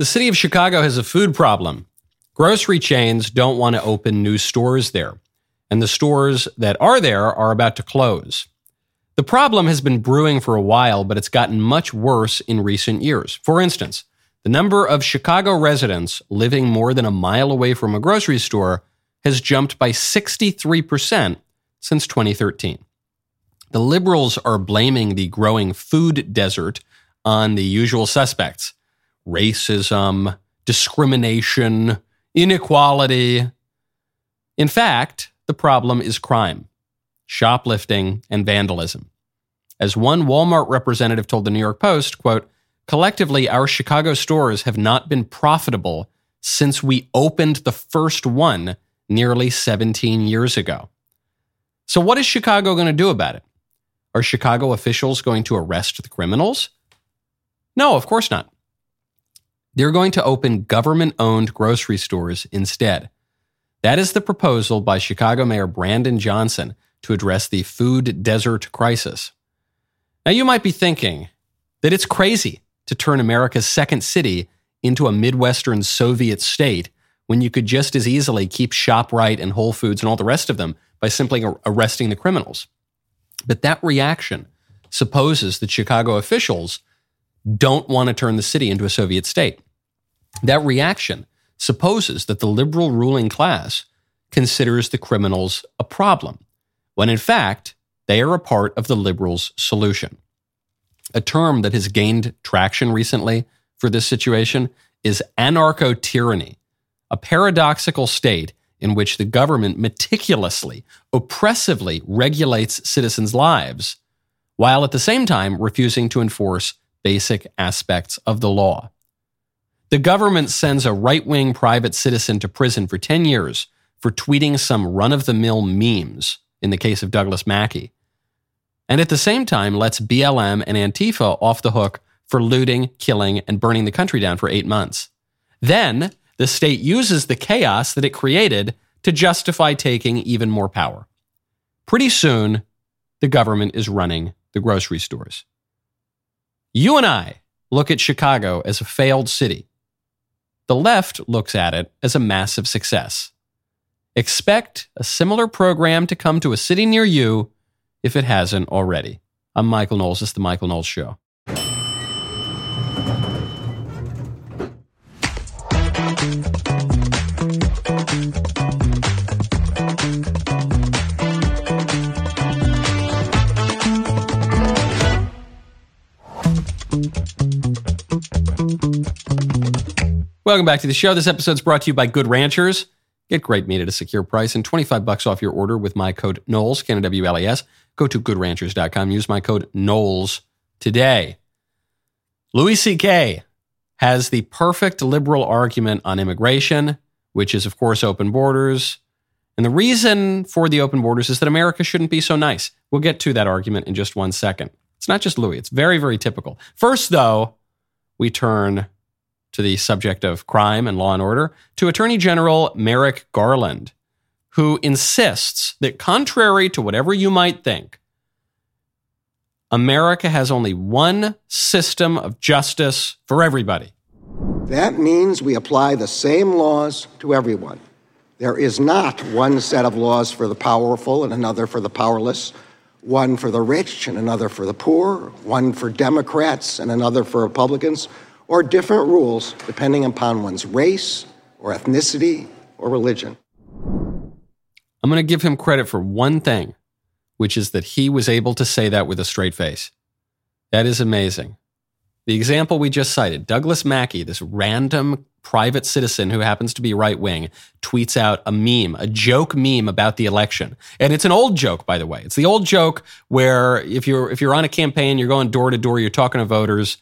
The city of Chicago has a food problem. Grocery chains don't want to open new stores there, and the stores that are there are about to close. The problem has been brewing for a while, but it's gotten much worse in recent years. For instance, the number of Chicago residents living more than a mile away from a grocery store has jumped by 63% since 2013. The liberals are blaming the growing food desert on the usual suspects racism, discrimination, inequality. In fact, the problem is crime, shoplifting, and vandalism. As one Walmart representative told the New York Post, quote, collectively, our Chicago stores have not been profitable since we opened the first one nearly 17 years ago. So, what is Chicago going to do about it? Are Chicago officials going to arrest the criminals? No, of course not. They're going to open government owned grocery stores instead. That is the proposal by Chicago Mayor Brandon Johnson to address the food desert crisis. Now, you might be thinking that it's crazy to turn America's second city into a Midwestern Soviet state when you could just as easily keep ShopRite and Whole Foods and all the rest of them by simply arresting the criminals. But that reaction supposes that Chicago officials don't want to turn the city into a Soviet state. That reaction supposes that the liberal ruling class considers the criminals a problem, when in fact, they are a part of the liberals' solution. A term that has gained traction recently for this situation is anarcho tyranny, a paradoxical state in which the government meticulously, oppressively regulates citizens' lives, while at the same time refusing to enforce basic aspects of the law. The government sends a right wing private citizen to prison for 10 years for tweeting some run of the mill memes, in the case of Douglas Mackey, and at the same time lets BLM and Antifa off the hook for looting, killing, and burning the country down for eight months. Then the state uses the chaos that it created to justify taking even more power. Pretty soon, the government is running the grocery stores. You and I look at Chicago as a failed city. The left looks at it as a massive success. Expect a similar program to come to a city near you if it hasn't already. I'm Michael Knowles. Is The Michael Knowles Show. Welcome back to the show. This episode is brought to you by Good Ranchers. Get great meat at a secure price and 25 bucks off your order with my code Knowles, K-N-W-L-E-S. Go to goodranchers.com. Use my code Knowles today. Louis C.K. has the perfect liberal argument on immigration, which is, of course, open borders. And the reason for the open borders is that America shouldn't be so nice. We'll get to that argument in just one second. It's not just Louis, it's very, very typical. First, though, we turn to the subject of crime and law and order to Attorney General Merrick Garland, who insists that, contrary to whatever you might think, America has only one system of justice for everybody. That means we apply the same laws to everyone. There is not one set of laws for the powerful and another for the powerless, one for the rich and another for the poor, one for Democrats and another for Republicans or different rules depending upon one's race or ethnicity or religion. I'm going to give him credit for one thing, which is that he was able to say that with a straight face. That is amazing. The example we just cited, Douglas Mackey, this random private citizen who happens to be right wing, tweets out a meme, a joke meme about the election. And it's an old joke, by the way. It's the old joke where if you're if you're on a campaign, you're going door to door, you're talking to voters,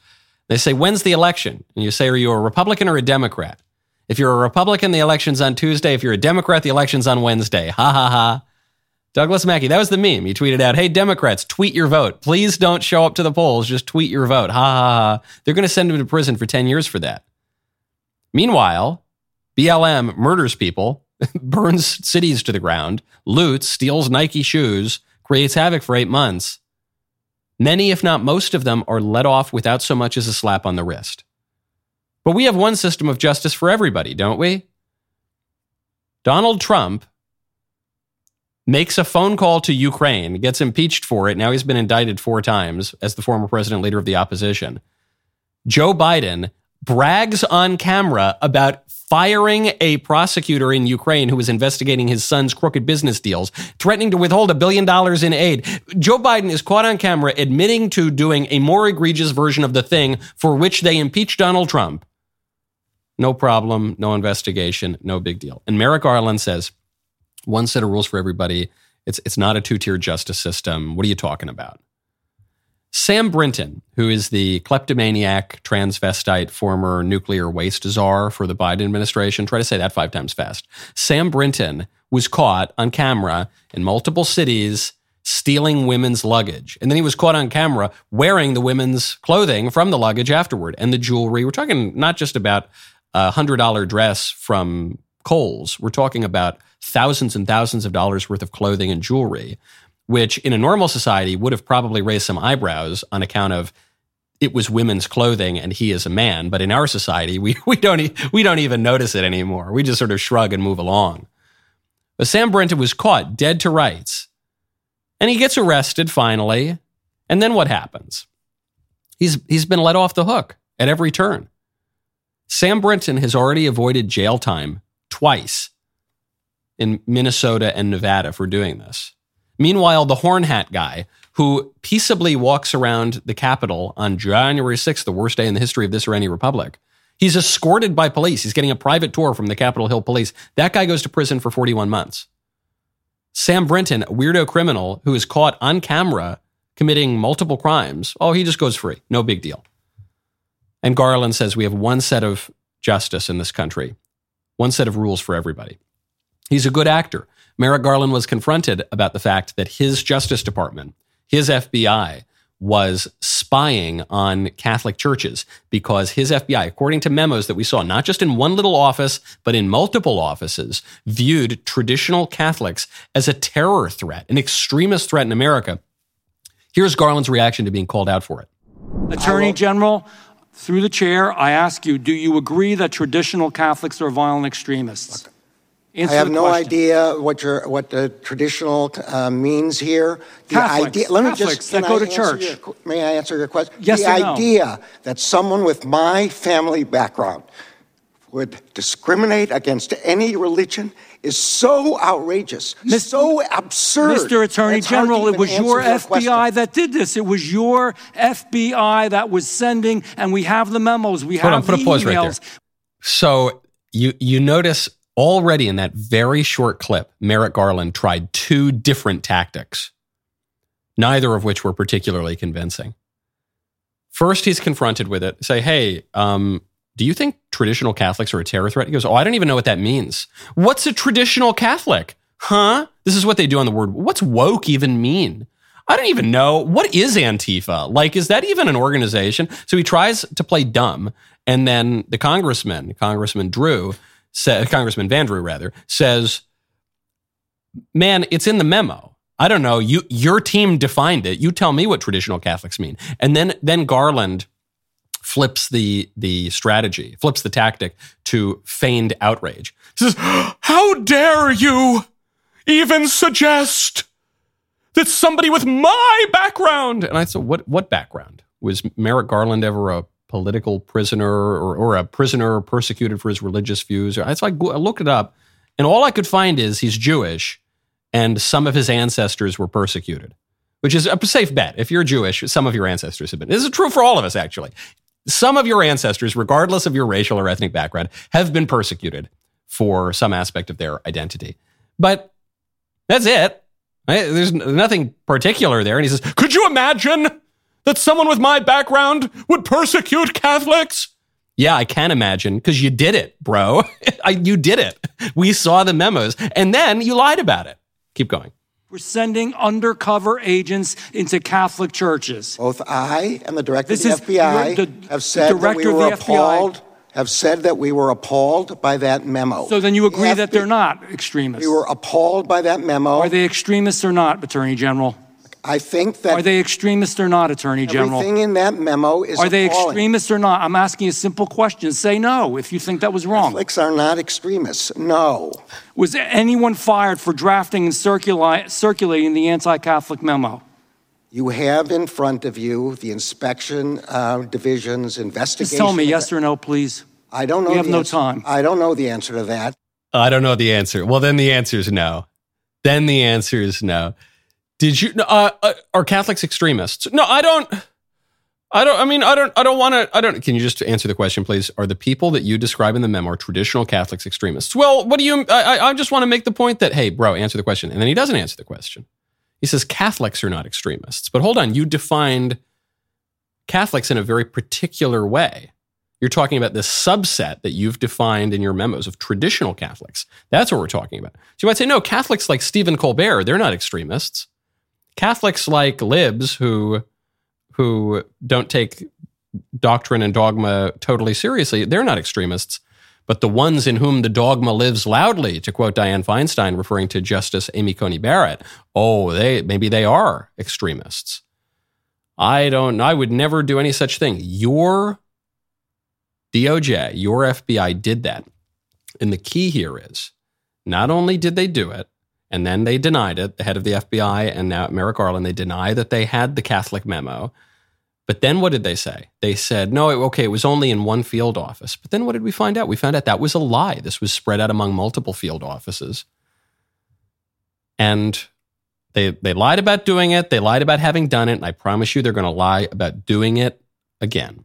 they say, when's the election? And you say, are you a Republican or a Democrat? If you're a Republican, the election's on Tuesday. If you're a Democrat, the election's on Wednesday. Ha ha ha. Douglas Mackey, that was the meme. He tweeted out, Hey, Democrats, tweet your vote. Please don't show up to the polls. Just tweet your vote. Ha ha ha. They're going to send him to prison for 10 years for that. Meanwhile, BLM murders people, burns cities to the ground, loots, steals Nike shoes, creates havoc for eight months. Many, if not most of them, are let off without so much as a slap on the wrist. But we have one system of justice for everybody, don't we? Donald Trump makes a phone call to Ukraine, gets impeached for it. Now he's been indicted four times as the former president, leader of the opposition. Joe Biden brags on camera about firing a prosecutor in Ukraine who was investigating his son's crooked business deals, threatening to withhold a billion dollars in aid. Joe Biden is caught on camera admitting to doing a more egregious version of the thing for which they impeached Donald Trump. No problem, no investigation, no big deal. And Merrick Garland says, one set of rules for everybody. It's, it's not a two tier justice system. What are you talking about? Sam Brinton, who is the kleptomaniac, transvestite, former nuclear waste czar for the Biden administration, try to say that five times fast. Sam Brinton was caught on camera in multiple cities stealing women's luggage. And then he was caught on camera wearing the women's clothing from the luggage afterward and the jewelry. We're talking not just about a $100 dress from Kohl's, we're talking about thousands and thousands of dollars worth of clothing and jewelry which in a normal society would have probably raised some eyebrows on account of it was women's clothing and he is a man. But in our society, we, we, don't, we don't even notice it anymore. We just sort of shrug and move along. But Sam Brinton was caught dead to rights. And he gets arrested finally. And then what happens? He's, he's been let off the hook at every turn. Sam Brinton has already avoided jail time twice in Minnesota and Nevada for doing this. Meanwhile, the horn hat guy, who peaceably walks around the Capitol on January 6th, the worst day in the history of this or any republic, he's escorted by police. He's getting a private tour from the Capitol Hill police. That guy goes to prison for 41 months. Sam Brinton, a weirdo criminal who is caught on camera committing multiple crimes, oh, he just goes free. No big deal. And Garland says we have one set of justice in this country, one set of rules for everybody. He's a good actor. Merrick Garland was confronted about the fact that his Justice Department, his FBI, was spying on Catholic churches because his FBI, according to memos that we saw, not just in one little office, but in multiple offices, viewed traditional Catholics as a terror threat, an extremist threat in America. Here's Garland's reaction to being called out for it. Attorney General, through the chair, I ask you, do you agree that traditional Catholics are violent extremists? Answer I have no question. idea what your what the traditional uh, means here. The Catholics, idea. Let me just that go to church. Your, may I answer your question? Yes The no? idea that someone with my family background would discriminate against any religion is so outrageous, Mr. so absurd. Mr. Attorney General, it was your FBI question. that did this. It was your FBI that was sending, and we have the memos, we have on, put the a pause emails. right there. So you you notice Already in that very short clip, Merrick Garland tried two different tactics, neither of which were particularly convincing. First, he's confronted with it. Say, hey, um, do you think traditional Catholics are a terror threat? He goes, oh, I don't even know what that means. What's a traditional Catholic? Huh? This is what they do on the word. What's woke even mean? I don't even know. What is Antifa? Like, is that even an organization? So he tries to play dumb. And then the congressman, Congressman Drew, say, Congressman Van Drew rather, says, "Man, it's in the memo. I don't know. You your team defined it. You tell me what traditional Catholics mean." And then then Garland flips the the strategy, flips the tactic to feigned outrage. He says, "How dare you even suggest that somebody with my background?" And I said, "What what background? Was Merrick Garland ever a political prisoner or, or a prisoner persecuted for his religious views. So I looked it up, and all I could find is he's Jewish, and some of his ancestors were persecuted, which is a safe bet. If you're Jewish, some of your ancestors have been. This is true for all of us, actually. Some of your ancestors, regardless of your racial or ethnic background, have been persecuted for some aspect of their identity. But that's it. There's nothing particular there. And he says, Could you imagine that someone with my background would persecute Catholics? Yeah, I can imagine because you did it, bro. You did it. We saw the memos and then you lied about it. Keep going. We're sending undercover agents into Catholic churches. Both I and the director this of the FBI the, have said that we were appalled. Have said that we were appalled by that memo. So then you agree that they're not extremists? We were appalled by that memo. Are they extremists or not, Attorney General? I think that Are they extremists or not, Attorney General? everything in that memo is Are they appalling. extremists or not? I'm asking a simple question. Say no if you think that was wrong. Catholics are not extremists. No. Was anyone fired for drafting and circuli- circulating the anti Catholic memo? You have in front of you the inspection uh, division's investigation. Just tell me yes or no, please. I don't know. We have the no answer. time. I don't know the answer to that. I don't know the answer. Well, then the answer is no. Then the answer is no. Did you? Uh, uh, are Catholics extremists? No, I don't. I don't. I mean, I don't. I don't want to. I don't. Can you just answer the question, please? Are the people that you describe in the memo traditional Catholics extremists? Well, what do you? I- I just want to make the point that hey, bro, answer the question, and then he doesn't answer the question. He says Catholics are not extremists, but hold on, you defined Catholics in a very particular way. You're talking about this subset that you've defined in your memos of traditional Catholics. That's what we're talking about. So you might say, no, Catholics like Stephen Colbert, they're not extremists. Catholics like libs who who don't take doctrine and dogma totally seriously, they're not extremists. But the ones in whom the dogma lives loudly, to quote Dianne Feinstein, referring to Justice Amy Coney Barrett, oh, they maybe they are extremists. I don't. I would never do any such thing. Your DOJ, your FBI did that. And the key here is not only did they do it, and then they denied it, the head of the FBI and now Merrick Garland, they deny that they had the Catholic memo. But then what did they say? They said, no, okay, it was only in one field office. But then what did we find out? We found out that was a lie. This was spread out among multiple field offices. And they, they lied about doing it. They lied about having done it. And I promise you, they're going to lie about doing it again.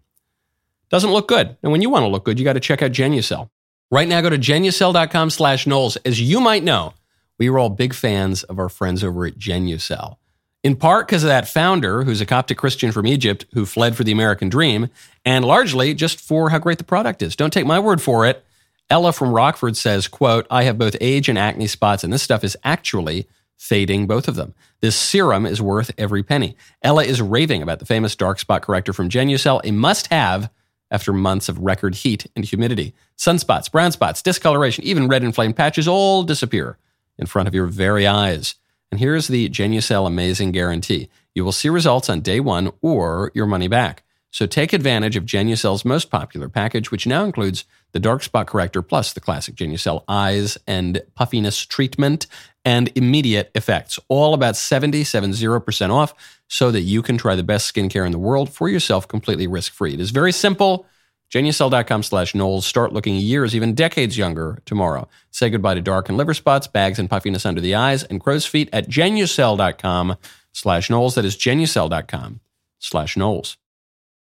Doesn't look good. And when you want to look good, you got to check out Genucel. Right now, go to genucel.com slash Knowles. As you might know, we were all big fans of our friends over at Genucel. In part because of that founder, who's a Coptic Christian from Egypt who fled for the American dream, and largely just for how great the product is. Don't take my word for it. Ella from Rockford says, quote, I have both age and acne spots, and this stuff is actually fading both of them. This serum is worth every penny. Ella is raving about the famous dark spot corrector from Genucel, a must have after months of record heat and humidity. Sunspots, brown spots, discoloration, even red inflamed patches all disappear in front of your very eyes. And here's the Genucel amazing guarantee. You will see results on day one or your money back. So take advantage of Genucel's most popular package, which now includes the dark spot corrector plus the classic Genucel eyes and puffiness treatment and immediate effects. All about 70, 70% off so that you can try the best skincare in the world for yourself completely risk-free. It is very simple. Genucel.com slash Knowles. Start looking years, even decades younger tomorrow. Say goodbye to dark and liver spots, bags and puffiness under the eyes, and crow's feet at Genucel.com slash Knowles. That is Genucel.com slash Knowles.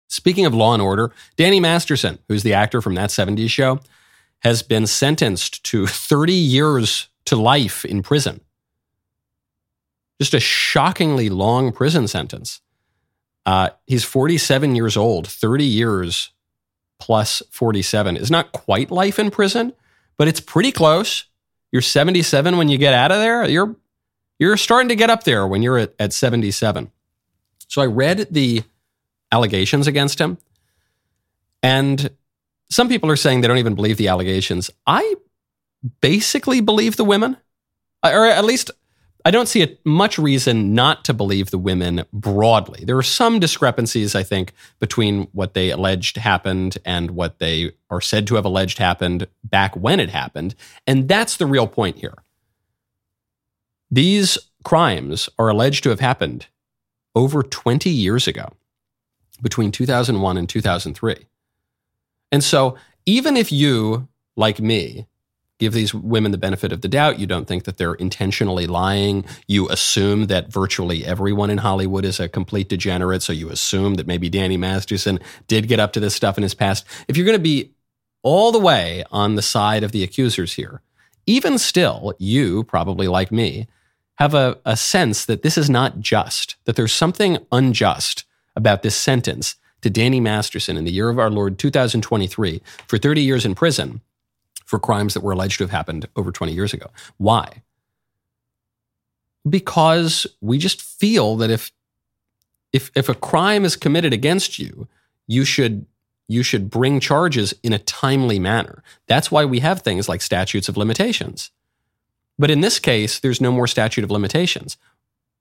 Speaking of law and order, Danny Masterson, who's the actor from That 70s Show, has been sentenced to 30 years to life in prison. Just a shockingly long prison sentence. Uh, he's 47 years old, 30 years plus 47 is not quite life in prison, but it's pretty close. You're 77 when you get out of there. You're you're starting to get up there when you're at, at 77. So I read the allegations against him, and some people are saying they don't even believe the allegations. I basically believe the women, or at least I don't see a, much reason not to believe the women broadly. There are some discrepancies, I think, between what they alleged happened and what they are said to have alleged happened back when it happened. And that's the real point here. These crimes are alleged to have happened over 20 years ago, between 2001 and 2003. And so, even if you, like me, give these women the benefit of the doubt. You don't think that they're intentionally lying. You assume that virtually everyone in Hollywood is a complete degenerate. So you assume that maybe Danny Masterson did get up to this stuff in his past. If you're going to be all the way on the side of the accusers here, even still, you, probably like me, have a, a sense that this is not just, that there's something unjust about this sentence to Danny Masterson in the year of our Lord 2023 for 30 years in prison for crimes that were alleged to have happened over 20 years ago. Why? Because we just feel that if if if a crime is committed against you, you should you should bring charges in a timely manner. That's why we have things like statutes of limitations. But in this case, there's no more statute of limitations.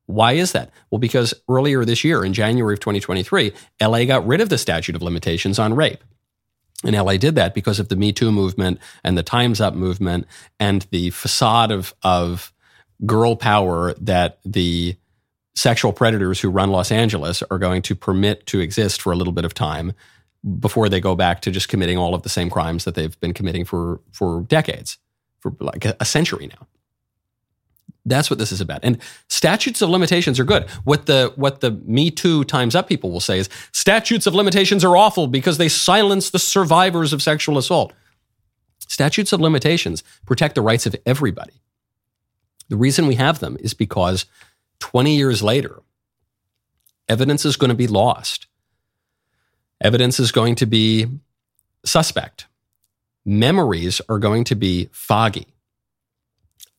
Why is that? Well, because earlier this year, in January of 2023, LA got rid of the statute of limitations on rape. And LA did that because of the Me Too movement and the Time's Up movement and the facade of, of girl power that the sexual predators who run Los Angeles are going to permit to exist for a little bit of time before they go back to just committing all of the same crimes that they've been committing for, for decades, for like a century now. That's what this is about. And statutes of limitations are good. What the what the Me Too Times Up people will say is statutes of limitations are awful because they silence the survivors of sexual assault. Statutes of limitations protect the rights of everybody. The reason we have them is because 20 years later, evidence is going to be lost. Evidence is going to be suspect. Memories are going to be foggy.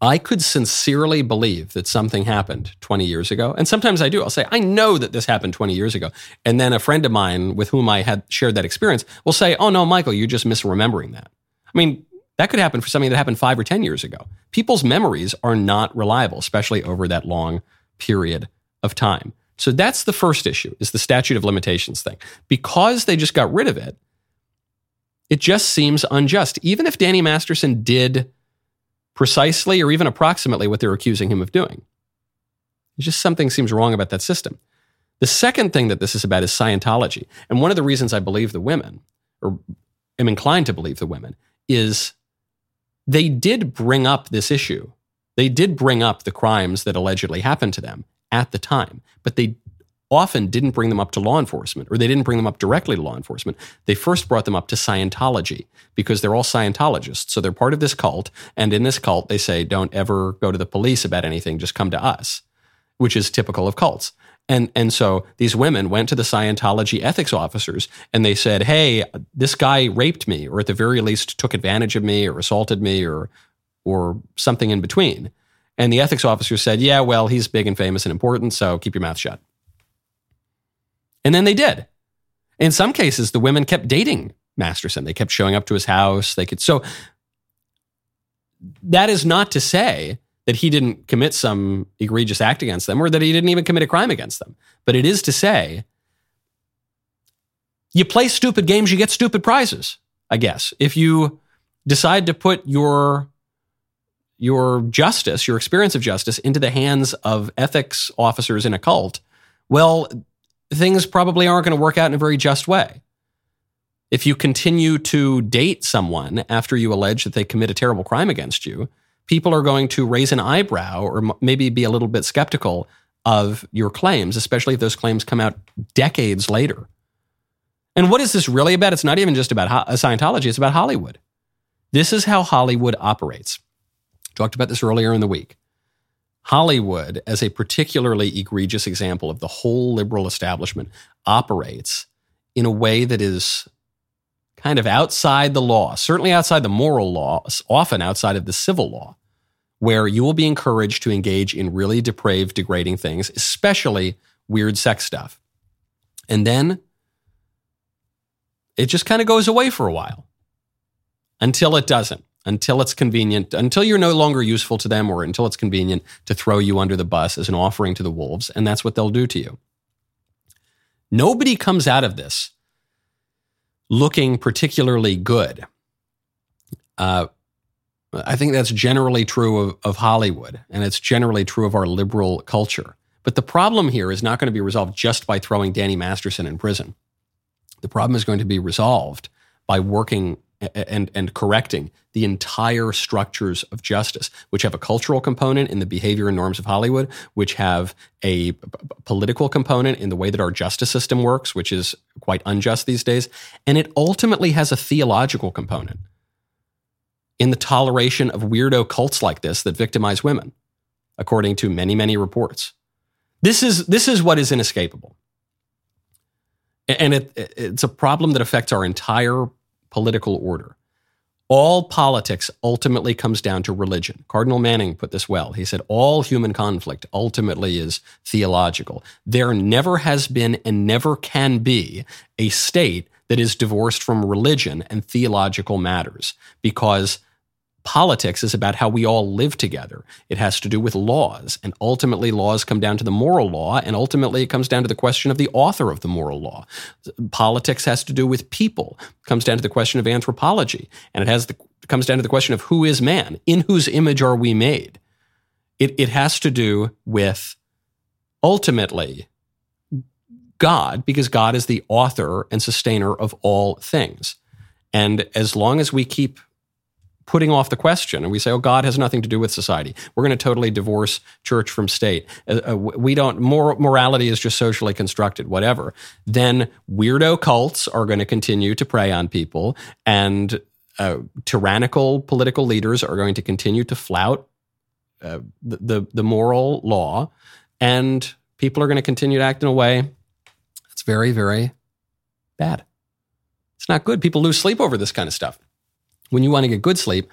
I could sincerely believe that something happened 20 years ago. And sometimes I do. I'll say, I know that this happened 20 years ago. And then a friend of mine with whom I had shared that experience will say, Oh, no, Michael, you're just misremembering that. I mean, that could happen for something that happened five or 10 years ago. People's memories are not reliable, especially over that long period of time. So that's the first issue is the statute of limitations thing. Because they just got rid of it, it just seems unjust. Even if Danny Masterson did precisely or even approximately what they're accusing him of doing. Just something seems wrong about that system. The second thing that this is about is Scientology. And one of the reasons I believe the women, or am inclined to believe the women, is they did bring up this issue. They did bring up the crimes that allegedly happened to them at the time, but they often didn't bring them up to law enforcement or they didn't bring them up directly to law enforcement. They first brought them up to Scientology because they're all Scientologists. So they're part of this cult. And in this cult, they say, don't ever go to the police about anything, just come to us, which is typical of cults. And, and so these women went to the Scientology ethics officers and they said, Hey, this guy raped me, or at the very least took advantage of me or assaulted me or, or something in between. And the ethics officer said, Yeah, well, he's big and famous and important, so keep your mouth shut. And then they did. In some cases, the women kept dating Masterson. They kept showing up to his house. They could so that is not to say that he didn't commit some egregious act against them or that he didn't even commit a crime against them. But it is to say you play stupid games, you get stupid prizes, I guess. If you decide to put your your justice, your experience of justice into the hands of ethics officers in a cult, well, things probably aren't going to work out in a very just way. If you continue to date someone after you allege that they commit a terrible crime against you, people are going to raise an eyebrow or maybe be a little bit skeptical of your claims, especially if those claims come out decades later. And what is this really about? It's not even just about uh, Scientology, it's about Hollywood. This is how Hollywood operates. Talked about this earlier in the week. Hollywood, as a particularly egregious example of the whole liberal establishment, operates in a way that is kind of outside the law, certainly outside the moral law, often outside of the civil law, where you will be encouraged to engage in really depraved, degrading things, especially weird sex stuff. And then it just kind of goes away for a while until it doesn't until it's convenient, until you're no longer useful to them, or until it's convenient to throw you under the bus as an offering to the wolves. And that's what they'll do to you. Nobody comes out of this looking particularly good. Uh, I think that's generally true of, of Hollywood, and it's generally true of our liberal culture. But the problem here is not going to be resolved just by throwing Danny Masterson in prison. The problem is going to be resolved by working and, and correcting the entire structures of justice, which have a cultural component in the behavior and norms of Hollywood, which have a political component in the way that our justice system works, which is quite unjust these days. And it ultimately has a theological component in the toleration of weirdo cults like this that victimize women, according to many, many reports. This is, this is what is inescapable. And it, it's a problem that affects our entire political order. All politics ultimately comes down to religion. Cardinal Manning put this well. He said, All human conflict ultimately is theological. There never has been and never can be a state that is divorced from religion and theological matters because Politics is about how we all live together. It has to do with laws. And ultimately, laws come down to the moral law. And ultimately, it comes down to the question of the author of the moral law. Politics has to do with people. It comes down to the question of anthropology. And it has the, comes down to the question of who is man? In whose image are we made? It, it has to do with ultimately God, because God is the author and sustainer of all things. And as long as we keep putting off the question and we say, oh, God has nothing to do with society. We're going to totally divorce church from state. Uh, uh we don't, mor- morality is just socially constructed, whatever. Then weirdo cults are going to continue to prey on people and uh, tyrannical political leaders are going to continue to flout uh, the, the, the moral law and people are going to continue to act in a way that's very, very bad. It's not good. People lose sleep over this kind of stuff. When you want to get good sleep,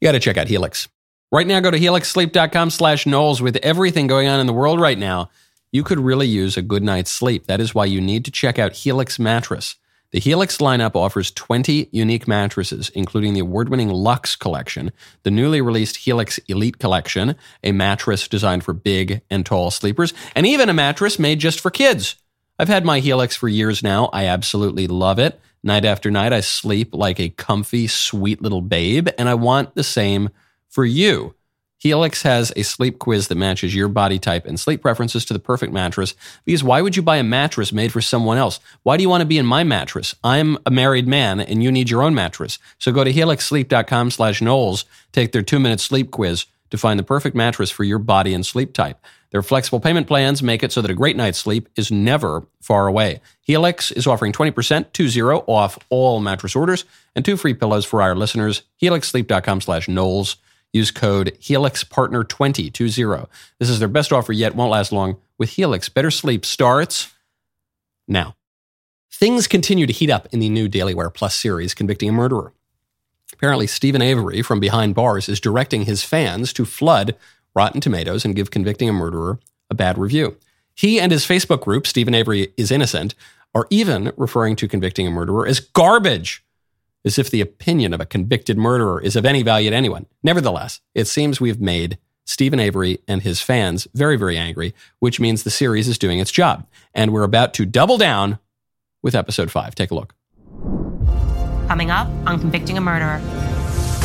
you got to check out Helix. Right now, go to helixsleep.com slash Knowles. With everything going on in the world right now, you could really use a good night's sleep. That is why you need to check out Helix Mattress. The Helix lineup offers 20 unique mattresses, including the award winning Luxe collection, the newly released Helix Elite collection, a mattress designed for big and tall sleepers, and even a mattress made just for kids. I've had my Helix for years now. I absolutely love it. Night after night, I sleep like a comfy, sweet little babe, and I want the same for you. Helix has a sleep quiz that matches your body type and sleep preferences to the perfect mattress. Because why would you buy a mattress made for someone else? Why do you want to be in my mattress? I'm a married man and you need your own mattress. So go to helixsleep.com slash Knowles, take their two minute sleep quiz to find the perfect mattress for your body and sleep type. Their flexible payment plans make it so that a great night's sleep is never far away. Helix is offering 20% to zero off all mattress orders and two free pillows for our listeners. HelixSleep.com slash Knowles. Use code HelixPartner2020. This is their best offer yet, won't last long. With Helix, better sleep starts now. Things continue to heat up in the new Daily Wire Plus series, Convicting a Murderer. Apparently, Steven Avery from Behind Bars is directing his fans to flood Rotten Tomatoes and give Convicting a Murderer a bad review. He and his Facebook group, Steven Avery is Innocent, are even referring to Convicting a Murderer as garbage, as if the opinion of a convicted murderer is of any value to anyone. Nevertheless, it seems we've made Steven Avery and his fans very, very angry, which means the series is doing its job. And we're about to double down with episode five. Take a look. Coming up on Convicting a Murderer.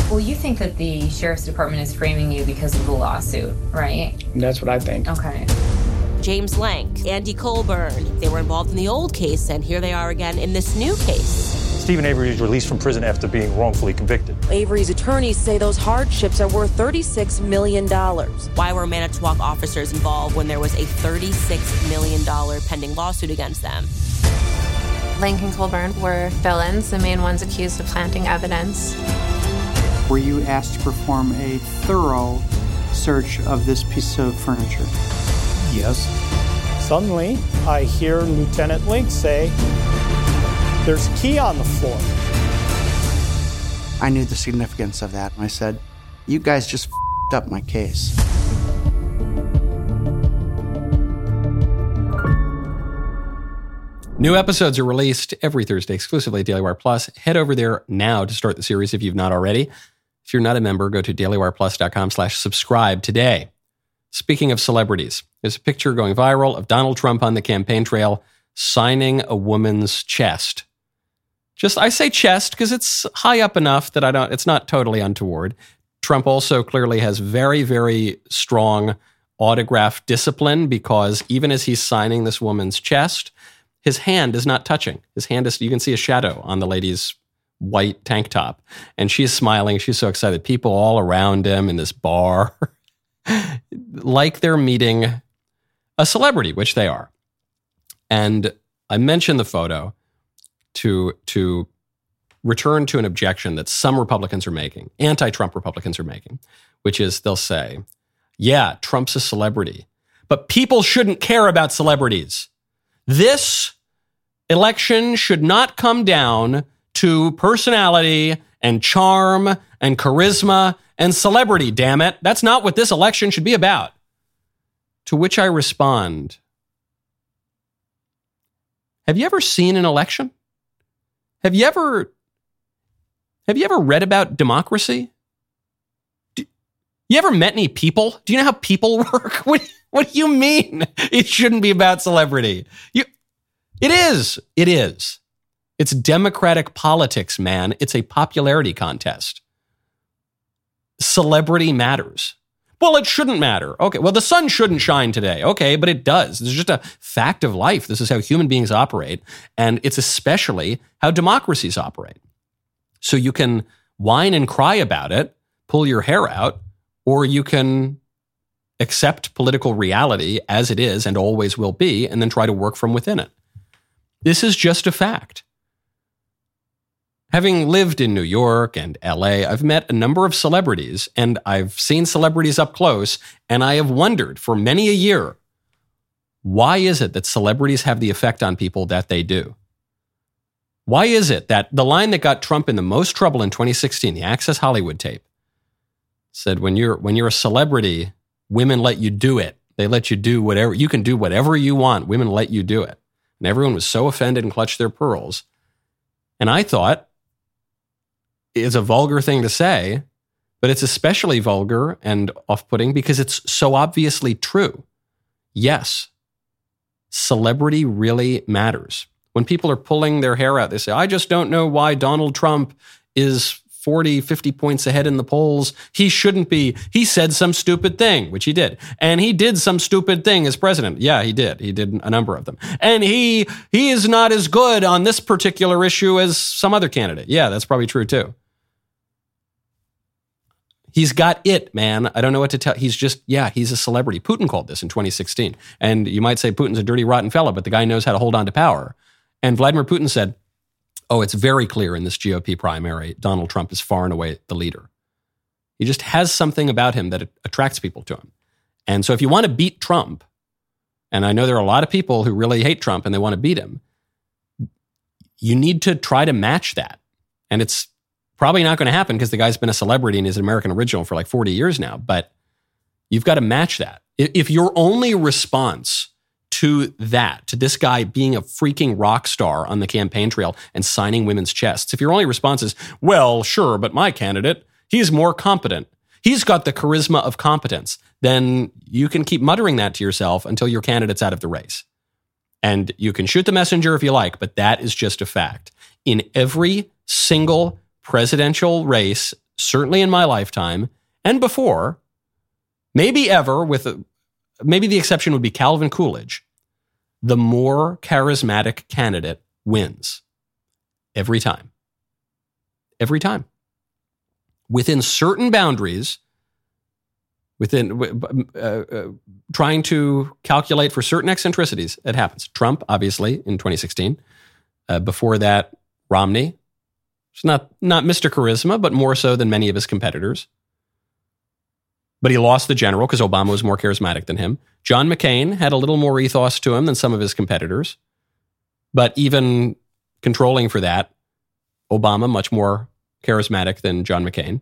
Well, you think that the sheriff's department is framing you because of the lawsuit, right? That's what I think. Okay. James Lenk, Andy Colborn. They were involved in the old case, and here they are again in this new case. Steven Avery is released from prison after being wrongfully convicted. Avery's attorneys say those hardships are worth $36 million. Why were Manitowoc officers involved when there was a $36 million pending lawsuit against them? Lenk and Colborn were villains, the main ones accused of planting evidence were you asked to perform a thorough search of this piece of furniture? Yes. Suddenly, I hear Lieutenant Lenk say, There's a key on the floor. I knew the significance of that. I said, You guys just up my case. New episodes are released every Thursday exclusively at Daily Wire Plus. Head over there now to start the series if you've not already. If you're not a member, go to dailywireplus.com slash subscribe today. Speaking of celebrities, there's a picture going viral of Donald Trump on the campaign trail signing a woman's chest. Just I say chest because it's high up enough that I don't it's not totally untoward. Trump also clearly has very, very strong autograph discipline because even as he's signing this woman's chest, his hand is not touching. His hand is you can see a shadow on the lady's white tank top. And she's smiling. She's so excited. People all around him in this bar, like they're meeting a celebrity, which they are. And I mentioned the photo to, to return to an objection that some Republicans are making, anti Trump Republicans are making, which is they'll say, yeah, Trump's a celebrity, but people shouldn't care about celebrities. This election should not come down to personality and charm and charisma and celebrity, damn it. That's not what this election should be about. To which I respond Have you ever seen an election? Have you ever have you ever read about democracy? You ever met any people? Do you know how people work? What, what do you mean it shouldn't be about celebrity? You, it is. It is. It's democratic politics, man. It's a popularity contest. Celebrity matters. Well, it shouldn't matter. Okay. Well, the sun shouldn't shine today. Okay, but it does. This is just a fact of life. This is how human beings operate. And it's especially how democracies operate. So you can whine and cry about it, pull your hair out, or you can accept political reality as it is and always will be, and then try to work from within it. This is just a fact. Having lived in New York and LA, I've met a number of celebrities and I've seen celebrities up close, and I have wondered for many a year why is it that celebrities have the effect on people that they do? Why is it that the line that got Trump in the most trouble in 2016, the Access Hollywood tape, said when you're when you're a celebrity, women let you do it. They let you do whatever you can do whatever you want. Women let you do it. And everyone was so offended and clutched their pearls. And I thought, is a vulgar thing to say, but it's especially vulgar and off putting because it's so obviously true. Yes, celebrity really matters. When people are pulling their hair out, they say, I just don't know why Donald Trump is 40, 50 points ahead in the polls. He shouldn't be. He said some stupid thing, which he did. And he did some stupid thing as president. Yeah, he did. He did a number of them. And he he is not as good on this particular issue as some other candidate. Yeah, that's probably true too. He's got it, man. I don't know what to tell. He's just, yeah, he's a celebrity. Putin called this in 2016. And you might say Putin's a dirty, rotten fella, but the guy knows how to hold on to power. And Vladimir Putin said, oh, it's very clear in this GOP primary, Donald Trump is far and away the leader. He just has something about him that attracts people to him. And so if you want to beat Trump, and I know there are a lot of people who really hate Trump and they want to beat him, you need to try to match that. And it's Probably not going to happen because the guy's been a celebrity and is an American original for like 40 years now. But you've got to match that. If your only response to that, to this guy being a freaking rock star on the campaign trail and signing women's chests, if your only response is, well, sure, but my candidate, he's more competent. He's got the charisma of competence. Then you can keep muttering that to yourself until your candidate's out of the race. And you can shoot the messenger if you like, but that is just a fact. In every single presidential race, certainly in my lifetime and before, maybe ever, with a, maybe the exception would be Calvin Coolidge, the more charismatic candidate wins every time. Every time. Within certain boundaries, within uh, uh, trying to calculate for certain eccentricities, it happens. Trump, obviously, in 2016. Uh, before that, Romney, Not not Mr. Charisma, but more so than many of his competitors. But he lost the general because Obama was more charismatic than him. John McCain had a little more ethos to him than some of his competitors. But even controlling for that, Obama much more charismatic than John McCain.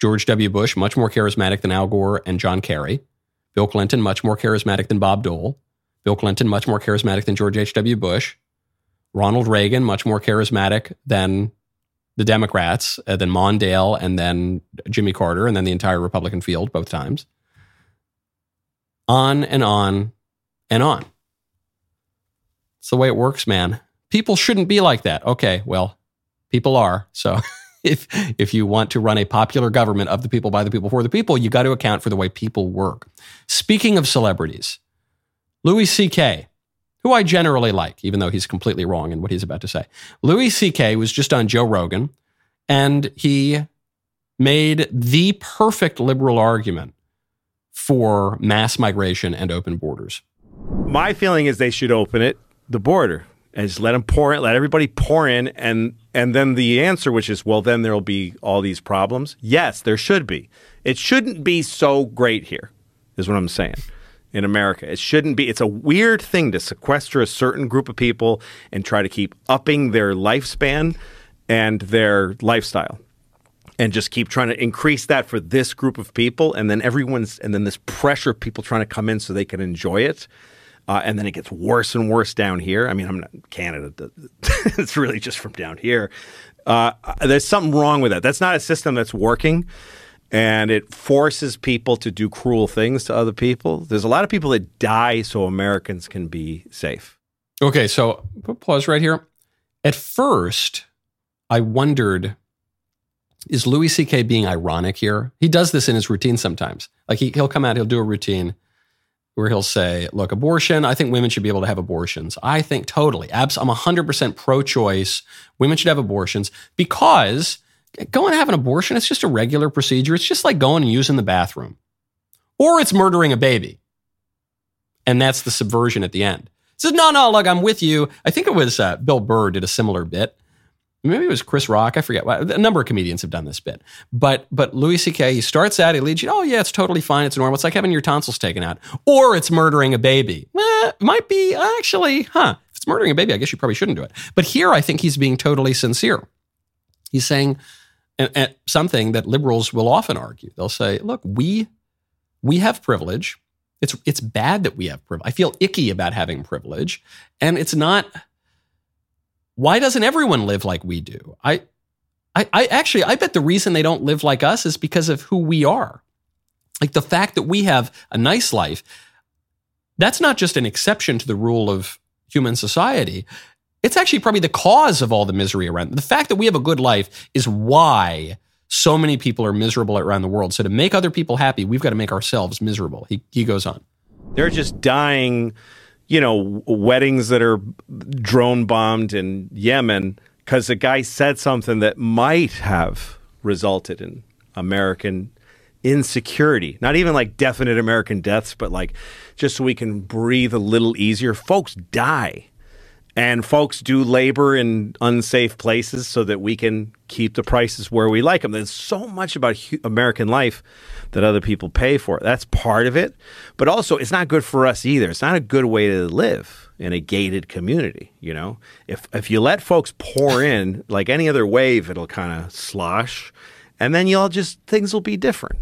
George W. Bush much more charismatic than Al Gore and John Kerry. Bill Clinton much more charismatic than Bob Dole. Bill Clinton much more charismatic than George H.W. Bush. Ronald Reagan, much more charismatic than the Democrats, uh, than Mondale, and then Jimmy Carter, and then the entire Republican field both times. On and on and on. It's the way it works, man. People shouldn't be like that. Okay, well, people are. So if if you want to run a popular government of the people, by the people, for the people, you got to account for the way people work. Speaking of celebrities, Louis C.K who I generally like, even though he's completely wrong in what he's about to say. Louis C.K. was just on Joe Rogan, and he made the perfect liberal argument for mass migration and open borders. My feeling is they should open it, the border, and just let them pour in, let everybody pour in, and and then the answer, which is, well, then there'll be all these problems. Yes, there should be. It shouldn't be so great here, is what I'm saying in America. It shouldn't be. It's a weird thing to sequester a certain group of people and try to keep upping their lifespan and their lifestyle and just keep trying to increase that for this group of people. And then everyone's and then this pressure of people trying to come in so they can enjoy it. Uh, and then it gets worse and worse down here. I mean i'm not canada it's really just from down here. Uh, there's something wrong with that. That's not a system that's working and it forces people to do cruel things to other people. There's a lot of people that die so Americans can be safe. Okay, so pause right here. At first, I wondered is Louis C.K. being ironic here? He does this in his routine sometimes. Like he, he'll come out, he'll do a routine where he'll say, Look, abortion, I think women should be able to have abortions. I think totally. Abs- I'm 100% pro choice. Women should have abortions because going to have an abortion, it's just a regular procedure. It's just like going and using the bathroom, or it's murdering a baby. And that's the subversion at the end. He says, No, no, look, I'm with you. I think it was uh, Bill Burr did a similar bit maybe it was Chris Rock. I forget. A number of comedians have done this bit, but but Louis C.K. He starts out, he leads you. Oh yeah, it's totally fine. It's normal. It's like having your tonsils taken out, or it's murdering a baby. Eh, might be actually, huh? If it's murdering a baby, I guess you probably shouldn't do it. But here, I think he's being totally sincere. He's saying something that liberals will often argue. They'll say, "Look, we we have privilege." It's it's bad that we have privilege. I feel icky about having privilege, and it's not why doesn't everyone live like we do? I, I, I actually, I bet the reason they don't live like us is because of who we are. Like the fact that we have a nice life, that's not just an exception to the rule of human society. It's actually probably the cause of all the misery around. The fact that we have a good life is why so many people are miserable around the world. So to make other people happy, we've got to make ourselves miserable. He, he goes on. They're just dying you know, weddings that are drone bombed in Yemen because a guy said something that might have resulted in American insecurity. Not even like definite American deaths, but like just so we can breathe a little easier. Folks die. And folks do labor in unsafe places so that we can keep the prices where we like them. There's so much about American life that other people pay for. That's part of it. But also, it's not good for us either. It's not a good way to live in a gated community. You know, if if you let folks pour in like any other wave, it'll kind of slosh, and then you'll just things will be different.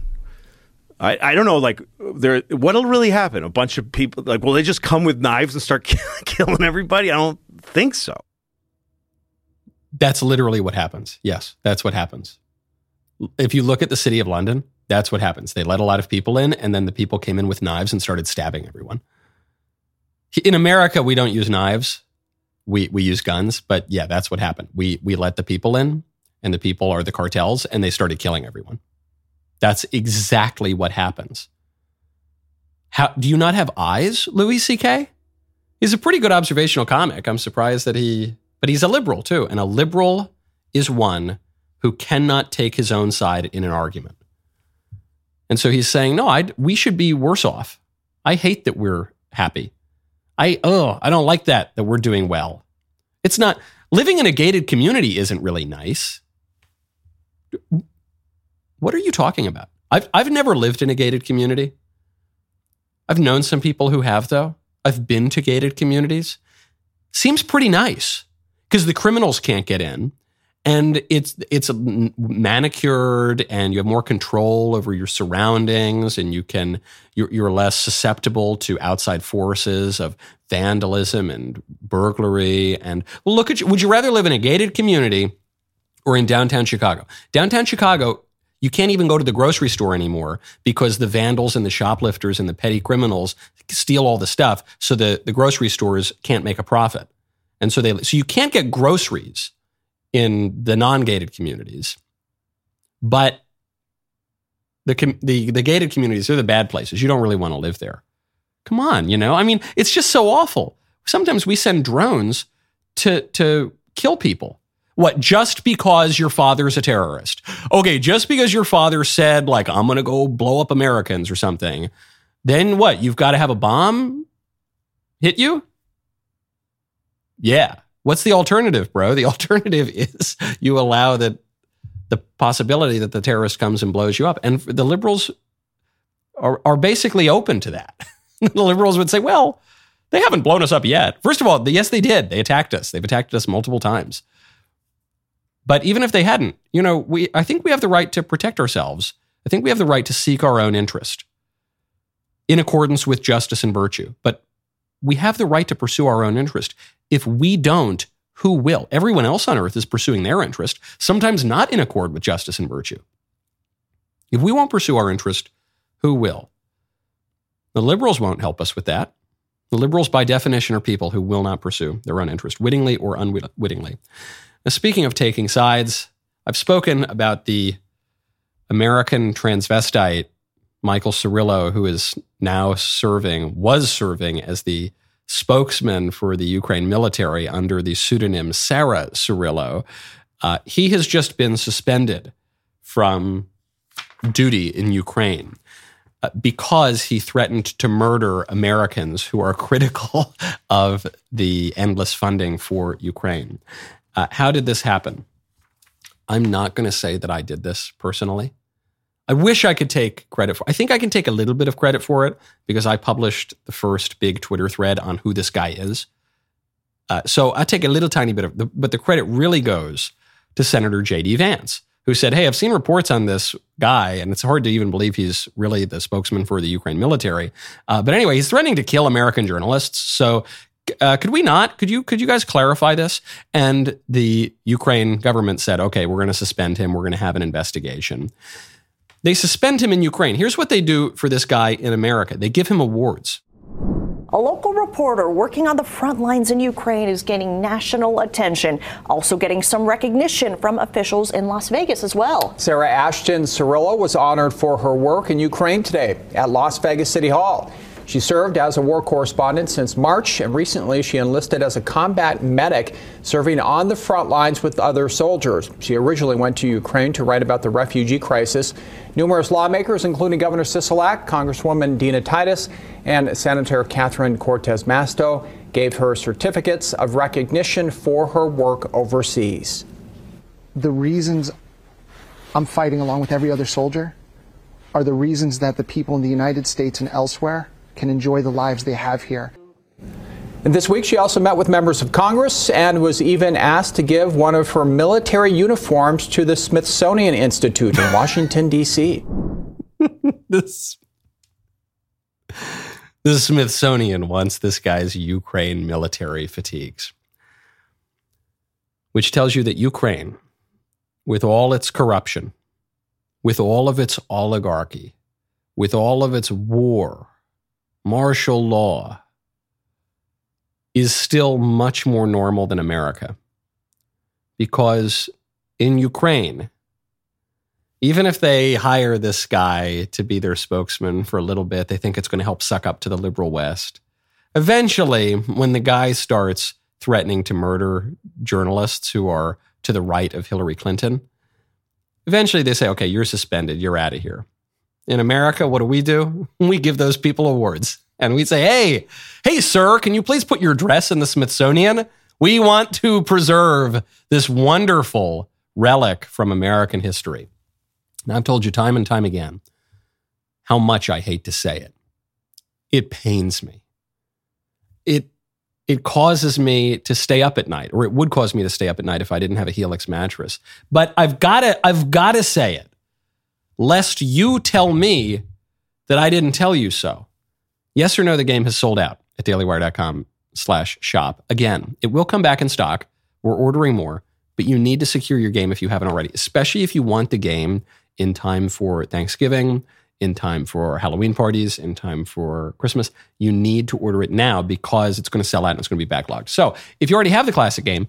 I, I don't know, like there, what'll really happen? A bunch of people, like, will they just come with knives and start killing everybody? I don't think so. That's literally what happens. Yes, that's what happens. If you look at the city of London, that's what happens. They let a lot of people in, and then the people came in with knives and started stabbing everyone. In America, we don't use knives. We, we use guns, but yeah, that's what happened. We, we let the people in, and the people are the cartels, and they started killing everyone. That's exactly what happens. How, do you not have eyes, Louis C.K.? He's a pretty good observational comic. I'm surprised that he, but he's a liberal too. And a liberal is one who cannot take his own side in an argument. And so he's saying, no, I'd, we should be worse off. I hate that we're happy. I, oh, I don't like that, that we're doing well. It's not, living in a gated community isn't really nice. What are you talking about? I've, I've never lived in a gated community. I've known some people who have, though. I've been to gated communities. Seems pretty nice because the criminals can't get in and it's it's manicured and you have more control over your surroundings and you can you're, you're less susceptible to outside forces of vandalism and burglary and look at you would you rather live in a gated community or in downtown chicago downtown chicago you can't even go to the grocery store anymore because the vandals and the shoplifters and the petty criminals steal all the stuff so the, the grocery stores can't make a profit and so they so you can't get groceries in the non-gated communities. But the, the, the gated communities, they're the bad places. You don't really want to live there. Come on, you know? I mean, it's just so awful. Sometimes we send drones to, to kill people. What, just because your father's a terrorist? Okay, just because your father said, like, I'm going to go blow up Americans or something, then what? You've got to have a bomb hit you? Yeah. What's the alternative, bro? The alternative is you allow that the possibility that the terrorist comes and blows you up. And the liberals are, are basically open to that. the liberals would say, well, they haven't blown us up yet. First of all, yes, they did. They attacked us. They've attacked us multiple times. But even if they hadn't, you know, we I think we have the right to protect ourselves. I think we have the right to seek our own interest in accordance with justice and virtue. But we have the right to pursue our own interest. If we don't, who will? Everyone else on earth is pursuing their interest, sometimes not in accord with justice and virtue. If we won't pursue our interest, who will? The liberals won't help us with that. The liberals, by definition, are people who will not pursue their own interest, wittingly or unwittingly. Now, speaking of taking sides, I've spoken about the American transvestite Michael Cirillo, who is now serving, was serving as the spokesman for the Ukraine military under the pseudonym Sarah Cirillo. Uh, he has just been suspended from duty in Ukraine uh, because he threatened to murder Americans who are critical of the endless funding for Ukraine. Uh, how did this happen? I'm not going to say that I did this personally. I wish I could take credit for. I think I can take a little bit of credit for it because I published the first big Twitter thread on who this guy is. Uh, so I take a little tiny bit of, the, but the credit really goes to Senator J.D. Vance, who said, "Hey, I've seen reports on this guy, and it's hard to even believe he's really the spokesman for the Ukraine military. Uh, but anyway, he's threatening to kill American journalists. So." Uh, could we not? Could you could you guys clarify this? And the Ukraine government said, okay, we're going to suspend him. We're going to have an investigation. They suspend him in Ukraine. Here's what they do for this guy in America they give him awards. A local reporter working on the front lines in Ukraine is gaining national attention, also getting some recognition from officials in Las Vegas as well. Sarah Ashton Cirillo was honored for her work in Ukraine today at Las Vegas City Hall. She served as a war correspondent since March, and recently she enlisted as a combat medic, serving on the front lines with other soldiers. She originally went to Ukraine to write about the refugee crisis. Numerous lawmakers, including Governor Sisolak, Congresswoman Dina Titus, and Senator Catherine Cortez Masto, gave her certificates of recognition for her work overseas. The reasons I'm fighting along with every other soldier are the reasons that the people in the United States and elsewhere can enjoy the lives they have here. And this week, she also met with members of Congress and was even asked to give one of her military uniforms to the Smithsonian Institute in Washington, D.C. this, the Smithsonian wants this guy's Ukraine military fatigues, which tells you that Ukraine, with all its corruption, with all of its oligarchy, with all of its war, martial law is still much more normal than America. Because in Ukraine, even if they hire this guy to be their spokesman for a little bit, they think it's going to help suck up to the liberal West. Eventually, when the guy starts threatening to murder journalists who are to the right of Hillary Clinton, eventually they say, okay, you're suspended, you're out of here. In America, what do we do? We give those people awards and we say, hey, hey, sir, can you please put your dress in the Smithsonian? We want to preserve this wonderful relic from American history. Now, I've told you time and time again how much I hate to say it. It pains me. It, it causes me to stay up at night, or it would cause me to stay up at night if I didn't have a Helix mattress. But I've got to, I've got to say it lest you tell me that I didn't tell you so. Yes or no, the game has sold out at dailywire.com slash shop. Again, it will come back in stock. We're ordering more, but you need to secure your game if you haven't already, especially if you want the game in time for Thanksgiving, in time for Halloween parties, in time for Christmas. You need to order it now because it's going to sell out and it's going to be backlogged. So if you already have the classic game,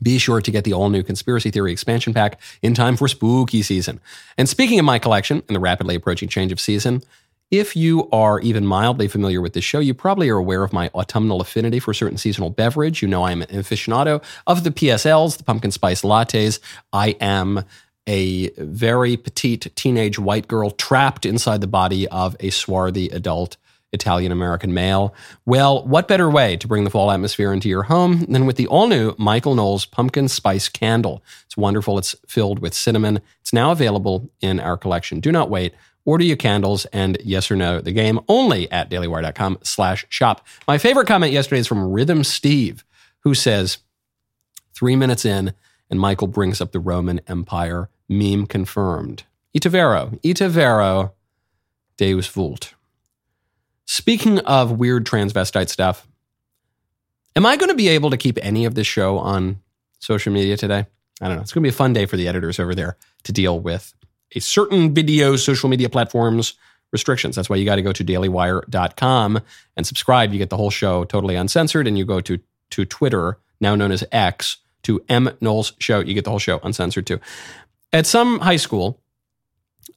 be sure to get the all new Conspiracy Theory expansion pack in time for spooky season. And speaking of my collection and the rapidly approaching change of season, if you are even mildly familiar with this show, you probably are aware of my autumnal affinity for certain seasonal beverage. You know I am an aficionado of the PSLs, the pumpkin spice lattes. I am a very petite teenage white girl trapped inside the body of a swarthy adult Italian American male. Well, what better way to bring the fall atmosphere into your home than with the all new Michael Knowles pumpkin spice candle? It's wonderful. It's filled with cinnamon. It's now available in our collection. Do not wait. Order your candles and yes or no, the game only at dailywire.com slash shop. My favorite comment yesterday is from Rhythm Steve, who says, three minutes in, and Michael brings up the Roman Empire. Meme confirmed. Ita vero, ita vero, Deus vult. Speaking of weird transvestite stuff, am I going to be able to keep any of this show on social media today? I don't know. It's going to be a fun day for the editors over there to deal with a certain video social media platforms restrictions. That's why you got to go to dailywire.com and subscribe. You get the whole show totally uncensored. And you go to, to Twitter, now known as X, to M. Knowles Show. You get the whole show uncensored too. At some high school,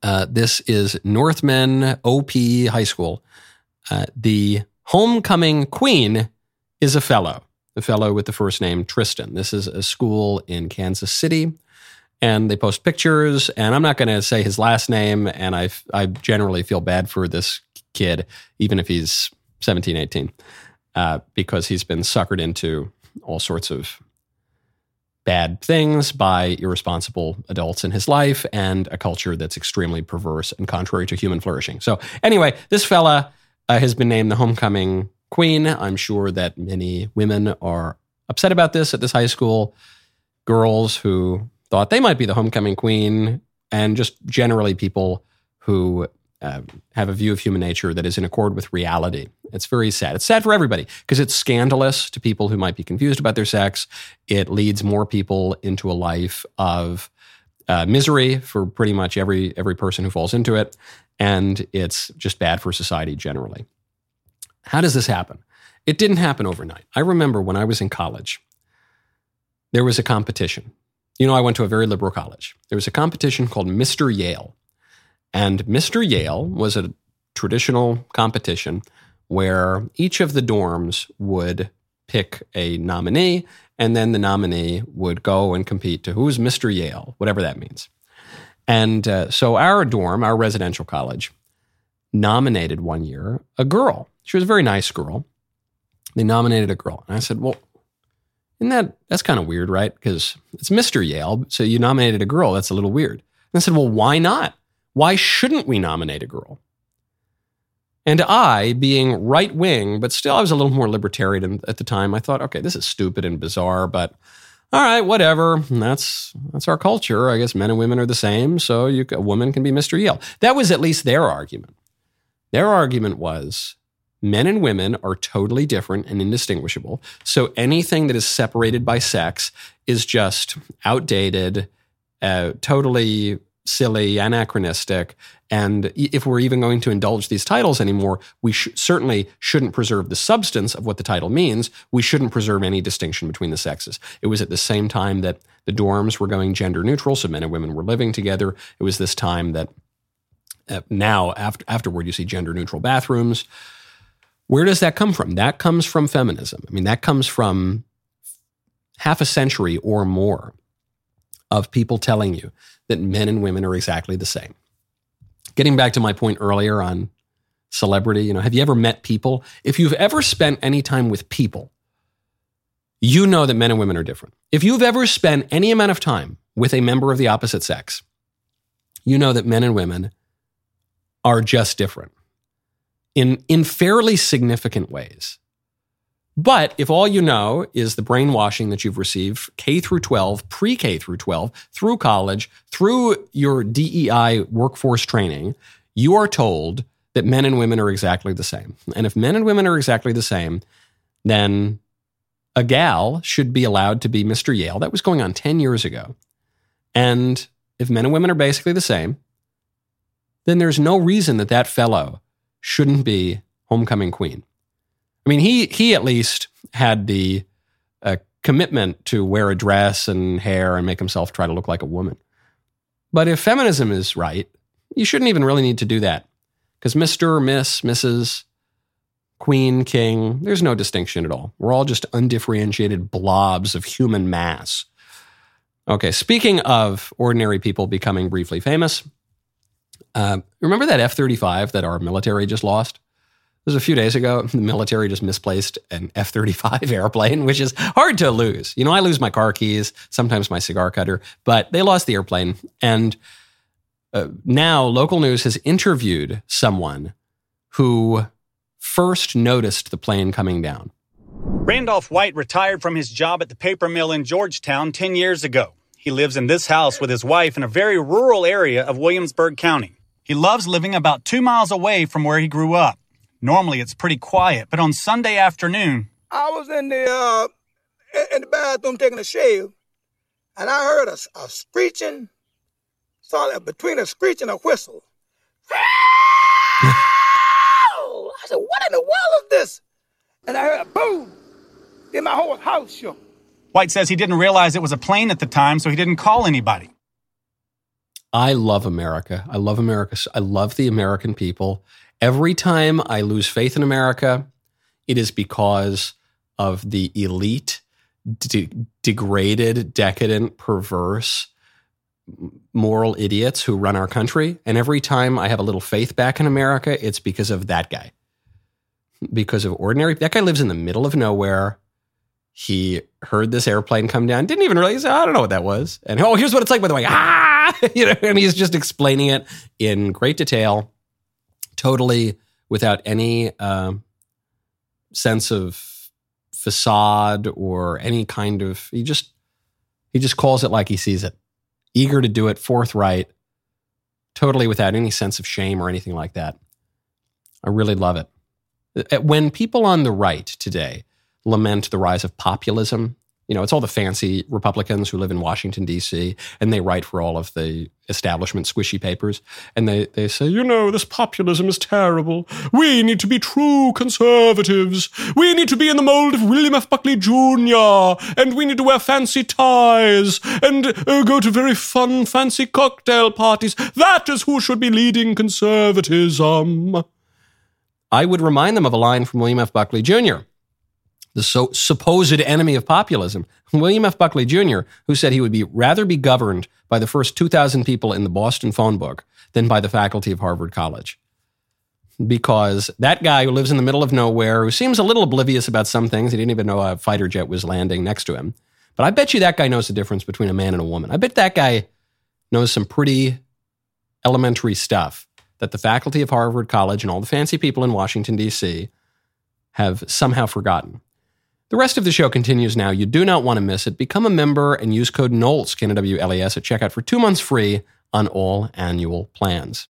uh, this is Northman OP High School. Uh, the homecoming queen is a fellow, the fellow with the first name Tristan. This is a school in Kansas City and they post pictures. And I'm not going to say his last name. And I, I generally feel bad for this kid, even if he's 17, 18, uh, because he's been suckered into all sorts of bad things by irresponsible adults in his life and a culture that's extremely perverse and contrary to human flourishing. So, anyway, this fella uh, has been named the homecoming queen. I'm sure that many women are upset about this at this high school. Girls who thought they might be the homecoming queen, and just generally people who uh, have a view of human nature that is in accord with reality. It's very sad. It's sad for everybody because it's scandalous to people who might be confused about their sex. It leads more people into a life of uh, misery for pretty much every every person who falls into it, and it's just bad for society generally. How does this happen? It didn't happen overnight. I remember when I was in college, there was a competition you know, I went to a very liberal college. There was a competition called Mr. Yale. And Mr. Yale was a traditional competition where each of the dorms would pick a nominee, and then the nominee would go and compete to who's Mr. Yale, whatever that means. And uh, so our dorm, our residential college, nominated one year a girl. She was a very nice girl. They nominated a girl. And I said, Well, isn't that that's kind of weird, right? Because it's Mr. Yale, so you nominated a girl. That's a little weird. And I said, well, why not? Why shouldn't we nominate a girl? And I, being right wing, but still I was a little more libertarian at the time, I thought, okay, this is stupid and bizarre, but all right, whatever. That's that's our culture. I guess men and women are the same, so you, a woman can be Mr. Yale. That was at least their argument. Their argument was men and women are totally different and indistinguishable. So anything that is separated by sex is just outdated, uh, totally silly, anachronistic. And if we're even going to indulge these titles anymore, we sh- certainly shouldn't preserve the substance of what the title means. We shouldn't preserve any distinction between the sexes. It was at the same time that the dorms were going gender neutral, so men and women were living together. It was this time that uh, now, after, afterward, you see gender neutral bathrooms. Where does that come from? That comes from feminism. I mean, that comes from half a century or more of people telling you that men and women are exactly the same. Getting back to my point earlier on celebrity, you know, have you ever met people? If you've ever spent any time with people, you know that men and women are different. If you've ever spent any amount of time with a member of the opposite sex, you know that men and women are just different in, in fairly significant ways. But if all you know is the brainwashing that you've received K through 12, pre K through 12, through college, through your DEI workforce training, you are told that men and women are exactly the same. And if men and women are exactly the same, then a gal should be allowed to be Mr. Yale. That was going on 10 years ago. And if men and women are basically the same, then there's no reason that that fellow shouldn't be homecoming queen. I mean, he he at least had the uh, commitment to wear a dress and hair and make himself try to look like a woman. But if feminism is right, you shouldn't even really need to do that because Mister, Miss, Mrs. Queen, King, there's no distinction at all. We're all just undifferentiated blobs of human mass. Okay, speaking of ordinary people becoming briefly famous, uh, remember that F 35 that our military just lost? It was a few days ago. The military just misplaced an F 35 airplane, which is hard to lose. You know, I lose my car keys, sometimes my cigar cutter, but they lost the airplane. And uh, now local news has interviewed someone who first noticed the plane coming down. Randolph White retired from his job at the paper mill in Georgetown 10 years ago. He lives in this house with his wife in a very rural area of Williamsburg County. He loves living about two miles away from where he grew up. Normally it's pretty quiet, but on Sunday afternoon, I was in the uh, in the bathroom taking a shave, and I heard a, a screeching, saw that between a screech and a whistle. I said, what in the world is this? And I heard a boom. Then my whole house shook. White says he didn't realize it was a plane at the time, so he didn't call anybody. I love America. I love America. I love the American people. Every time I lose faith in America, it is because of the elite, de- degraded, decadent, perverse, moral idiots who run our country. And every time I have a little faith back in America, it's because of that guy. Because of ordinary, that guy lives in the middle of nowhere. He heard this airplane come down, didn't even realize, I don't know what that was. And oh, here's what it's like, by the way. Ah, you know, and he's just explaining it in great detail, totally without any um, sense of facade or any kind of, he just, he just calls it like he sees it eager to do it, forthright, totally without any sense of shame or anything like that. I really love it. Uh, when people on the right today lament the rise of populism you know, it's all the fancy Republicans who live in Washington, D.C., and they write for all of the establishment squishy papers. And they, they say, you know, this populism is terrible. We need to be true conservatives. We need to be in the mold of William F. Buckley Jr., and we need to wear fancy ties and uh, go to very fun, fancy cocktail parties. That is who should be leading conservatism. I would remind them of a line from William F. Buckley Jr the so, supposed enemy of populism, William F. Buckley Jr., who said he would be rather be governed by the first 2,000 people in the Boston phone book than by the faculty of Harvard College. Because that guy who lives in the middle of nowhere, who seems a little oblivious about some things, he didn't even know a fighter jet was landing next to him. But I bet you that guy knows the difference between a man and a woman. I bet that guy knows some pretty elementary stuff that the faculty of Harvard College and all the fancy people in Washington, D.C. have somehow forgotten. The rest of the show continues now. You do not want to miss it. Become a member and use code KNOWLES, K-N-O-W-L-E-S, at checkout for two months free on all annual plans.